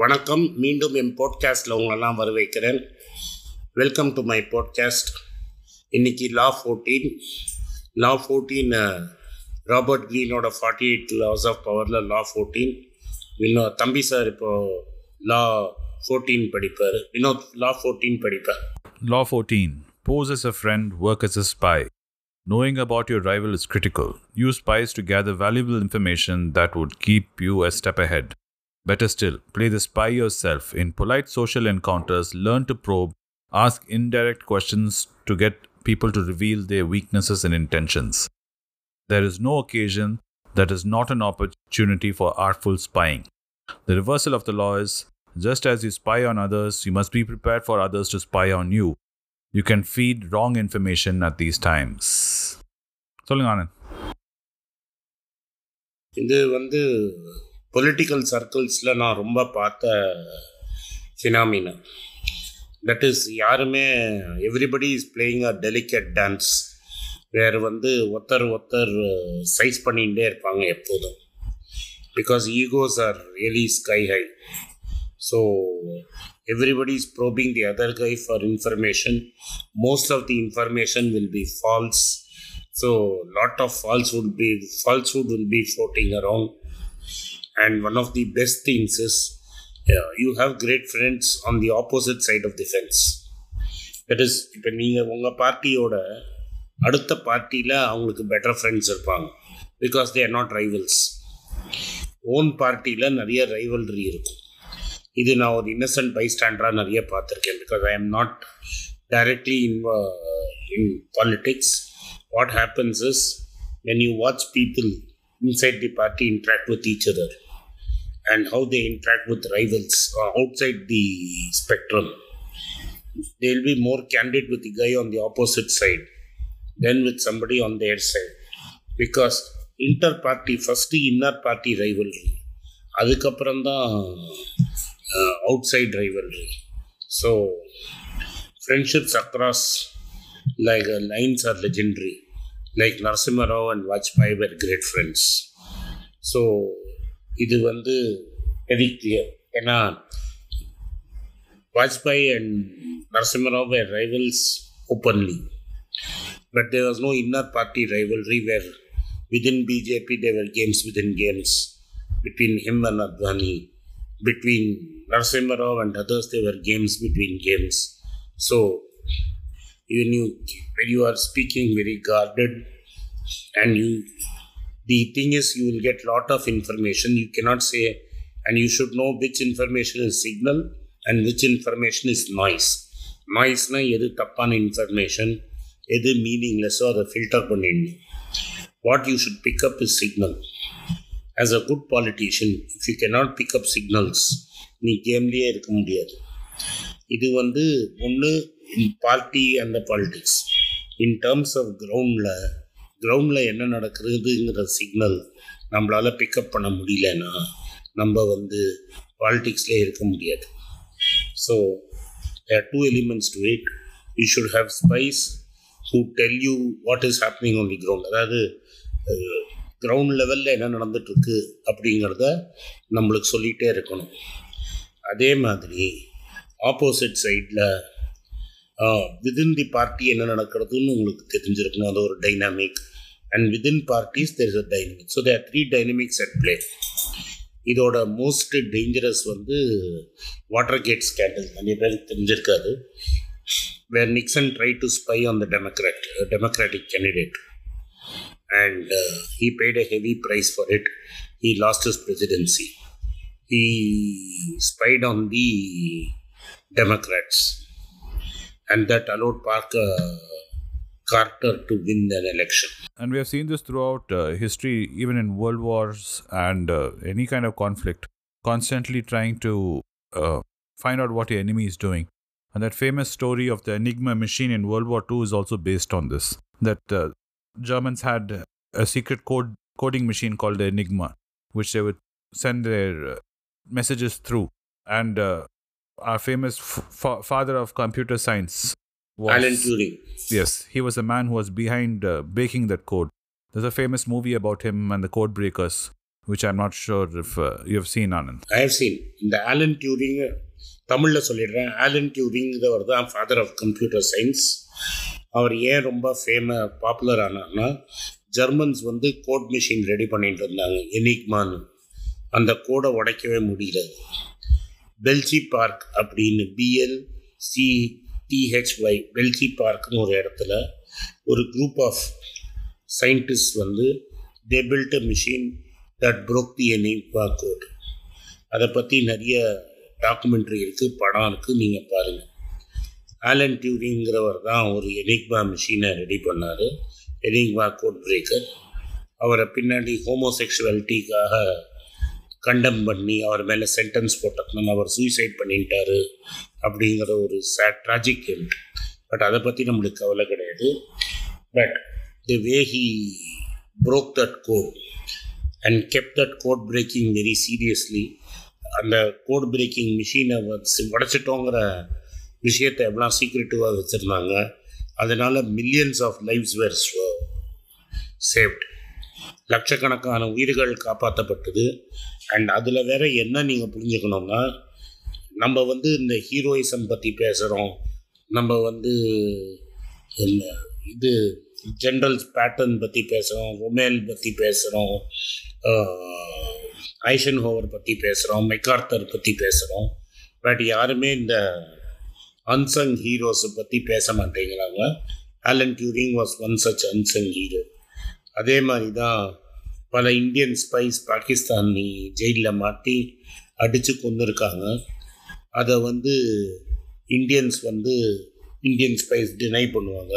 வணக்கம் மீண்டும் என் பாட்காஸ்ட்டில் உங்களெல்லாம் வர வைக்கிறேன் வெல்கம் டு மை பாட்காஸ்ட் இன்னைக்கு law fourteen law fourteen Robert க்ரீனோட forty eight laws of பவரில் லா ஃபோர்டீன் இன்னும் தம்பி சார் இப்போது லா ஃபோர்டீன் படிப்பார் Vinod law fourteen படிப்பார் Law 14 Pose as a friend, work as a spy. Knowing about your rival is critical. Use spies to gather valuable information that would keep you a step ahead. Better still, play the spy yourself. In polite social encounters, learn to probe, ask indirect questions to get people to reveal their weaknesses and intentions. There is no occasion that is not an opportunity for artful spying. The reversal of the law is just as you spy on others, you must be prepared for others to spy on you. You can feed wrong information at these times. சொல்லுங்க ஆனந்த் இது வந்து political சர்க்கிள்ஸில் நான் ரொம்ப பார்த்த phenomena that is யாருமே everybody is playing a delicate dance வேறு வந்து ஒருத்தர் ஒருத்தர் சைஸ் பண்ணிகிட்டே இருப்பாங்க எப்போதும் because egos are really sky high so everybody is probing the other guy for information most of the information will be false so lot of false falsehood be false falsehood will be floating around and one of the best things is yeah, you have great friends on the opposite side of the fence. That is இப்போ நீங்கள் உங்கள் பார்ட்டியோட அடுத்த பார்ட்டியில் அவங்களுக்கு better friends இருப்பாங்க. Because they are not rivals own பார்ட்டியில் நிறைய ரைவல்ரி இருக்கும். இது நான் ஒரு இன்னசென்ட் பைஸ்டாண்டராக நிறைய பார்த்துருக்கேன். Because I am not directly in in politics what happens is when you watch people inside the party interact with each other and how they interact with rivals outside the spectrum they will be more candid with the guy on the opposite side than with somebody on their side because inter party first inner party rivalry அதுக்கப்புறம் தான் outside rivalry so friendships across like lines are legendary like Narasimha Rao and Vajpayee were great friends so இது வந்து very clear ஏன்னா Vajpayee and Narasimha Rao were rivals openly but there was no inner party rivalry where within BJP there were games within games between him and Advani. Between Narasimha Rao and others, there were games between games. So, when you when you are speaking very guarded, and you, the thing is, you will get lot of information. You cannot say, and you should know which information is signal and which information is noise. நாய்ஸ்னா எது தப்பான information எது மீனிங்லெஸ்ஸோ அதை filter பண்ணிடணும் what you should pick up is signal as a good politician if you cannot pick up signals நீ கேம்லேயே இருக்க முடியாது இது வந்து ஒன்று பார்ட்டி அந்த பாலிட்டிக்ஸ் இன் டேர்ம்ஸ் ஆஃப் கிரவுண்டில் கிரவுண்டில் என்ன நடக்கிறதுங்கிற சிக்னல் நம்மளால் பிக்கப் பண்ண முடியலன்னா நம்ம வந்து பாலிட்டிக்ஸ்லேயே இருக்க முடியாது. So there two elements to it you should have spies who tell you what is happening on the ground அதாவது கிரவுண்ட் லெவலில் என்ன நடந்துட்டுருக்கு அப்படிங்கிறத நம்மளுக்கு சொல்லிகிட்டே இருக்கணும். அதே மாதிரி ஆப்போசிட் சைடில் விதின் தி பார்ட்டி என்ன நடக்கிறதுன்னு உங்களுக்கு தெரிஞ்சிருக்கணும். அது ஒரு dynamic and within parties there is a dynamic so there three dynamics at play இதோட மோஸ்ட் டேஞ்சரஸ் வந்து வாட்டர் கேட் ஸ்கேண்டல் நிறைய பேருக்கு தெரிஞ்சிருக்காது. Where Nixon try to spy on the Democrat Democratic candidate and uh, he paid a heavy price for it. He lost his presidency. He spied on the Democrats, and that allowed Parker Carter to win an election. And we have seen this throughout uh, history, even in world wars and uh, any kind of conflict, constantly trying to uh, find out what your enemy is doing. And that famous story of the Enigma machine in World War II is also based on this. That uh, Germans had a secret code coding machine called the Enigma, which they would send their uh, messages through. And uh, our famous f- fa- father of computer science was Alan Turing. Yes, he was the man who was behind uh, breaking that code. There's a famous movie about him and the code breakers. which I'm not sure if uh, you have seen, Anand. I have seen இந்த Alan Turing தமிழில் சொல்லிடுறேன் Alan டியூரிங்கிறவர் தான் father of computer science அவர் ஏன் ரொம்ப fame popular ஆனார்னா Germans வந்து கோட் மிஷின் ரெடி பண்ணிட்டு இருந்தாங்க எனிக்மான்னு அந்த கோடை உடைக்கவே முடியல பெல்சி பார்க் அப்படின்னு பிஎல் சி டிஹெச்ஒய் பெல்சி பார்க்னு ஒரு இடத்துல ஒரு குரூப் ஆஃப் சயின்டிஸ்ட் வந்து they built a machine that broke the Enigma code அதை பற்றி நிறைய டாக்குமெண்ட்ரி இருக்குது படம் இருக்குது நீங்கள் பாருங்கள் ஆலன் டியூரிங்கிறவர் தான் ஒரு எனிக்மா மிஷினை ரெடி பண்ணார். எனிக்மா கோட் பிரேக்கர் அவரை பின்னாடி ஹோமோசெக்சுவாலிட்டிக்காக கண்டம் பண்ணி அவர் மேலே சென்டென்ஸ் போட்டதுனால அவர் சூசைட் பண்ணிட்டாரு அப்படிங்கிற ஒரு சேட் ட்ராஜிக் எண்ட் பட் அதை பற்றி நம்மளுக்கு கவலை கிடையாது. But the way he broke that code and kept that code breaking very seriously அந்த கோட் பிரேக்கிங் மிஷினை உடச்சிட்டோங்கிற விஷயத்தை எவ்வளோ சீக்ரெட்டிவாக வச்சுருந்தாங்க. அதனால் millions of lifes were saved லட்சக்கணக்கான உயிர்கள் காப்பாற்றப்பட்டது அண்ட் அதில் வேற என்ன நீங்கள் புரிஞ்சுக்கணும்னா நம்ம வந்து இந்த ஹீரோயிசம் பற்றி பேசுகிறோம் நம்ம வந்து இந்த இது ஜென்ரல்ஸ் பேட்டர்ன் பற்றி பேசுகிறோம் ரொமேல் பற்றி பேசுகிறோம் ஐஷன் ஹோவர் பற்றி பேசுகிறோம் மெக்கார்த்தர் பற்றி பேசுகிறோம் பட் யாருமே இந்த அன்சங் ஹீரோஸை பற்றி பேச மாட்டேங்கிறாங்க. Alan Turing was one such unsung hero அதே மாதிரி தான் பல இந்தியன் ஸ்பைஸ் பாகிஸ்தானி ஜெயிலில் மாட்டி அடித்து கொண்டிருக்காங்க அதை வந்து இந்தியன்ஸ் வந்து இந்தியன் ஸ்பைஸ் டினை பண்ணுவாங்க.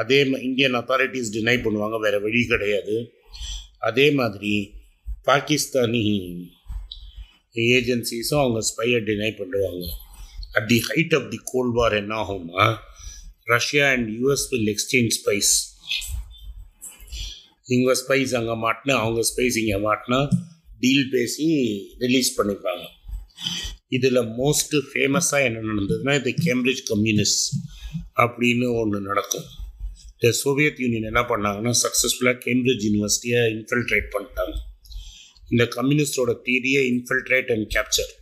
அதே இந்தியன் அத்தாரிட்டிஸ் டினை பண்ணுவாங்க. வேறு வழி கிடையாது. அதே மாதிரி பாகிஸ்தானி ஏஜென்சிஸும் அவங்க ஸ்பையை டினை பண்ணுவாங்க. At the height of the cold war என்ன ஆகும்னா Russia and US will exchange spies இவங்க ஸ்பைஸ் அங்கே மாட்டினா அவங்க ஸ்பைஸ் இங்கே மாட்டினா டீல் பேசி ரிலீஸ் பண்ணிப்பாங்க. இதில் மோஸ்ட்டு ஃபேமஸாக என்ன நடந்ததுன்னா இது கேம்பிரிட்ஜ் கம்யூனிஸ்ட் அப்படின்னு ஒன்று நடக்கும். இந்த சோவியத் யூனியன் என்ன பண்ணாங்கன்னா சக்ஸஸ்ஃபுல்லாக கேம்பிரிட்ஜ் யூனிவர்சிட்டியை இன்ஃபில்ட்ரேட் பண்ணிட்டாங்க. இந்த கம்யூனிஸ்டோட தீரியை இன்ஃபில்ட்ரேட் அண்ட் கேப்சர்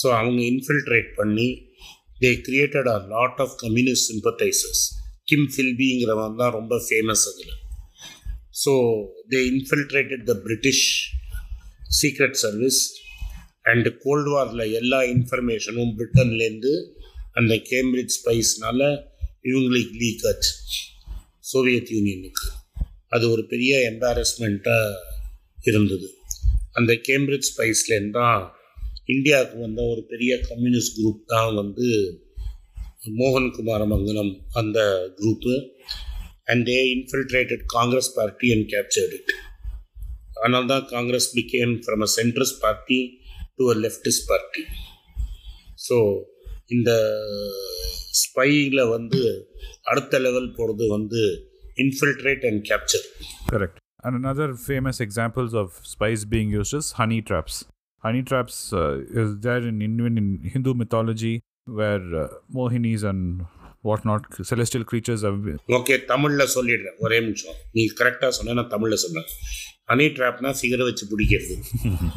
ஸோ அவங்க இன்ஃபில்ட்ரேட் பண்ணி they created a lot of communist sympathisers Kim ஃபில்பிங்கிறவன் தான் ரொம்ப ஃபேமஸ் அதில். So they infiltrated the British secret service and cold வாரில் எல்லா இன்ஃபர்மேஷனும் பிரிட்டன்லேருந்து அந்த கேம்பிரிட்ஜ் ஸ்பைஸ்னால இவங்களுக்கு லீக் ஆச்சு. சோவியத் யூனியனுக்கு அது ஒரு பெரிய எம்பாரஸ்மெண்ட்டாக இருந்தது. அந்த கேம்பிரிட்ஜ் ஸ்பைஸ்லேருந்து தான் இந்தியாவுக்கு வந்த ஒரு பெரிய கம்யூனிஸ்ட் குரூப் தான் வந்து மோகன்குமார மங்கனம் மங்கலம் அந்த group and they infiltrated Congress party and captured it அதனால தான் Congress became from a centrist party to a leftist party so இந்த ஸ்பையில் வந்து அடுத்த லெவல் போகிறது வந்து infiltrate and capture correct and another famous examples of spies being used is honey traps. Honey traps uh, is in in Indian in Hindu mythology where uh, Celestial creatures have been. Okay தமிழில் சொல்லிடுறேன். ஒரே நிமிஷம். நீ கரெக்டாக சொன்ன நான் தமிழில் சொன்னேன் ஹனி ட்ராப்னா ஃபிகரை வச்சு பிடிக்கிறது.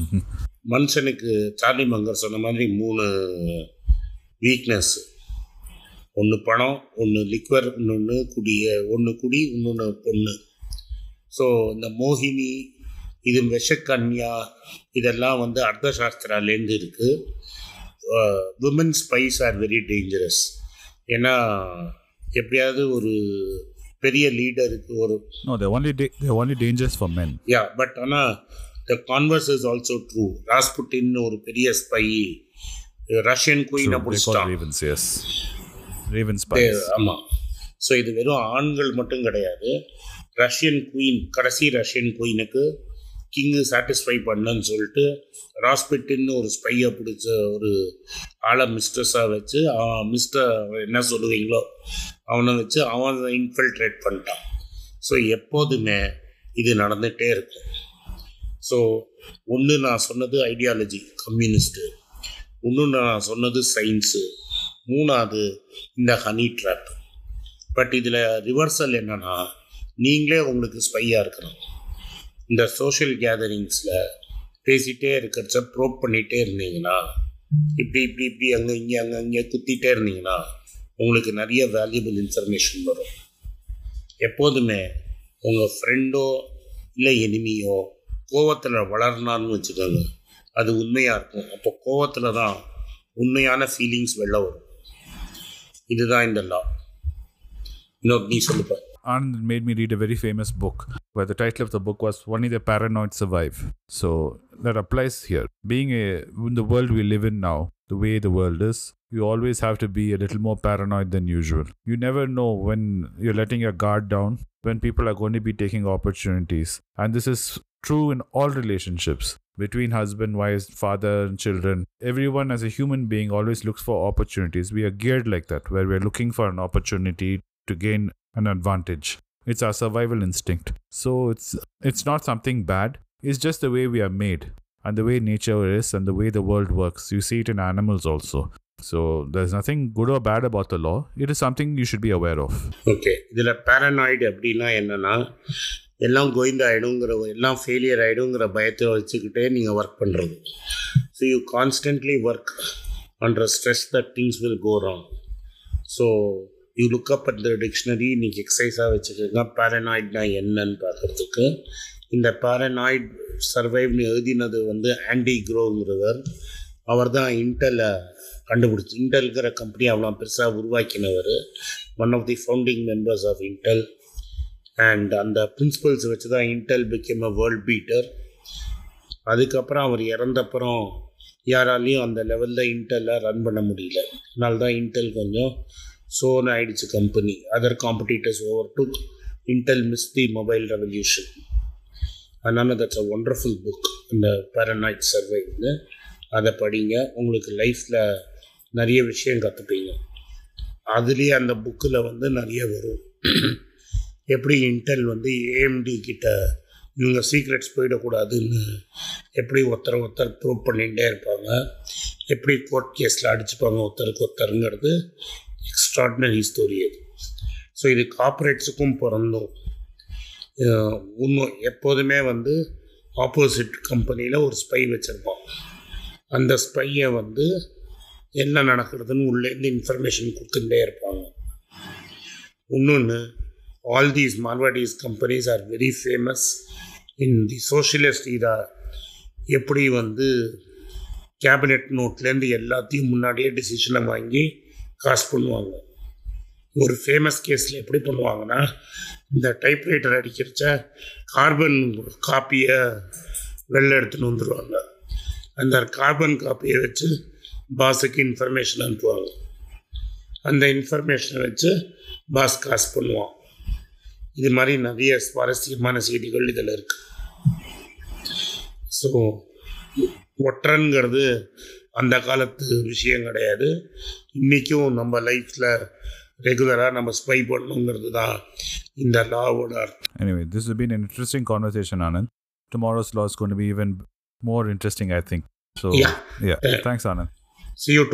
மனுஷனுக்கு சார்லி மங்கர் சொன்ன மாதிரி மூணு வீக்னஸ் ஒன்று பணம் ஒன்று லிக்வர் இன்னொன்று குடிய ஒன்று குடி இன்னொன்று பொண்ணு. ஸோ இந்த மோகினி இது விஷக்கன்யா இதெல்லாம் வந்து அர்த்தசாஸ்திராலேருந்து இருக்குது women spies are very dangerous ஏன்னா எப்படியாவது ஒரு பெரிய லீடருக்கு ஒரு da- they're only dangerous for men. Yeah but ஆனால் the converse is also true Rasputin ஒரு பெரிய ஸ்பை ரஷ்யன் குயினை பிடிச்சிட்டான். ஆமாம் ஸோ இது வெறும் ஆண்கள் மட்டும் கிடையாது. ரஷ்யன் குயின் கடைசி ரஷ்யன் குயினுக்கு கிங்கு சாட்டிஸ்ஃபை பண்ணன்னு சொல்லிட்டு ராஸ்பிட்டின்னு ஒரு ஸ்பையை பிடிச்ச ஒரு ஆளை மிஸ்டர்ஸாக வச்சு அவன் மிஸ்டர் என்ன சொல்லுவீங்களோ அவனை வச்சு அவன் இன்ஃபில்ட்ரேட் பண்ணிட்டான். ஸோ எப்போதுமே இது நடந்துகிட்டே இருக்கும் ஸோ ஒன்று நான் சொன்னது ஐடியாலஜி கம்யூனிஸ்ட்டு ஒன்று நான் சொன்னது சயின்ஸு மூணாவது இந்த ஹனி ட்ராப் பட் இதில் ரிவர்சல் என்னென்னா நீங்களே உங்களுக்கு ஸ்பையாக இருக்கணும். இந்த சோஷியல் கேதரிங்ஸில் பேசிகிட்டே இருக்கிறச்ச ப்ரோப் பண்ணிகிட்டே இருந்தீங்கன்னா இப்படி இப்படி இப்படி அங்கே இங்கே அங்கே இங்கே குத்திட்டே இருந்தீங்கன்னா உங்களுக்கு நிறைய வேல்யூபிள் இன்ஃபர்மேஷன் வரும். எப்போதுமே உங்கள் ஃப்ரெண்டோ இல்லை எனிமியோ கோவத்தில் வளர்னான்னு வச்சுக்கோங்க. அது உண்மையாக இருக்கும். அப்போ கோவத்தில் தான் உண்மையான ஃபீலிங்ஸ் வெளில வரும். இதுதான் இந்த லா இன்னொரு நீ சொல்லுப்ப. Anand made me read a very famous book. Where the title of the book was Only the Paranoid Survive. So that applies here. Being a, in the world we live in now, the way the world is, you always have to be a little more paranoid than usual. You never know when you're letting your guard down, when people are going to be taking opportunities. And this is true in all relationships between husband, wife, father, and children. Everyone, as a human being, always looks for opportunities. We are geared like that, where we're looking for an opportunity to gain an advantage. It's our survival instinct. So it's it's not something bad. It's just the way we are made and the way nature is and the way the world works. You see it in animals also. So there's nothing good or bad about the law. It is something you should be aware of. Okay இதில் paranoid அப்படின்னா என்னென்னா எல்லாம் கோவிந்த ஆகிடுங்கிற எல்லாம் failure ஆகிடுங்கிற பயத்தை வச்சுக்கிட்டே நீங்கள் work பண்ணுறது so you constantly work under stress that things will go wrong so you look up at the dictionary இன்றைக்கி எக்ஸசைஸாக வச்சுக்கோங்க. பேரனாய்ட்னா என்னன்னு பார்க்குறதுக்கு. இந்த பேரனாய்ட் சர்வைவ்னு எழுதினது வந்து ஆண்டி க்ரோங்கிறவர் அவர் தான் இன்டலை கண்டுபிடிச்சி இன்டெல்கிற கம்பெனி அவ்வளோ பெருசாக உருவாக்கினவர். One of the founding members of Intel and அந்த பிரின்சிபல்ஸ் வச்சு தான் Intel became a world beater அதுக்கப்புறம் அவர் இறந்தப்புறம் யாராலையும் அந்த லெவலில் இன்டெல்லாம் ரன் பண்ண முடியல. அதனால தான் இன்டெல் கொஞ்சம் சோன் ஆயிடுச்சு company other competitors over to Intel miss the mobile revolution அதனால் தட்ஸ் அ ஒண்டர்ஃபுல் புக் இந்த பேரனாய்ட் சர்வைன்னு அதை படிங்க உங்களுக்கு லைஃப்பில் நிறைய விஷயம் கற்றுப்பீங்க அதுலேயே அந்த புக்கில் வந்து நிறைய வரும். எப்படி இன்டெல் வந்து ஏஎம்டி கிட்ட இவங்க சீக்ரெட்ஸ் போயிடக்கூடாதுன்னு எப்படி ஒருத்தர் ஒருத்தர் ப்ரூவ் பண்ணிகிட்டே இருப்பாங்க. எப்படி கோர்ட் கேஸில் அடிச்சுப்பாங்க ஒருத்தருக்கு ஒருத்தருங்கிறது எக்ஸ்ட்ராடினரி ஸ்டோரி அது. ஸோ இது கார்பரேட்ஸுக்கும் பிறந்தோம் இன்னும் எப்போதுமே வந்து ஆப்போசிட் கம்பெனியில் ஒரு ஸ்பை வச்சுருப்பான். அந்த ஸ்பையை வந்து என்ன நடக்கிறதுன்னு உள்ளேருந்து இன்ஃபர்மேஷன் கொடுத்துக்கிட்டே இருப்பாங்க. இன்னொன்று all these Marwaris companies are very famous in the socialist இதா எப்படி வந்து கேபினெட் நோட்லேருந்து எல்லாத்தையும் முன்னாடியே டிசிஷனை வாங்கி காசு பண்ணுவாங்க. ஒரு ஃபேமஸ் கேஸில் எப்படி பண்ணுவாங்கன்னா இந்த டைப்ரைட்டர் அடிக்கிறச்ச கார்பன் காப்பியை வெளில எடுத்துன்னு வந்துடுவாங்க அந்த கார்பன் காப்பியை வச்சு பாஸுக்கு இன்ஃபர்மேஷன் அனுப்புவாங்க. அந்த இன்ஃபர்மேஷனை வச்சு பாஸ் காசு பண்ணுவான். இது மாதிரி நிறைய சுவாரஸ்யமான செய்திகள் இதில் இருக்குது ஸோ ஒற்றன்கிறது அந்த காலத்து விஷயம் கிடையாது இன்றைக்கும் நம்ம லைஃப்பில் ரெகுலராக நம்ம ஸ்பை பண்ணணுங்கிறது தான் இந்த லாவோட அர்த்தம் Anyway, this has been an interesting conversation, Anand. Tomorrow's law is going to be even more interesting, I think. So, Yeah. yeah. Thanks, Anand. See you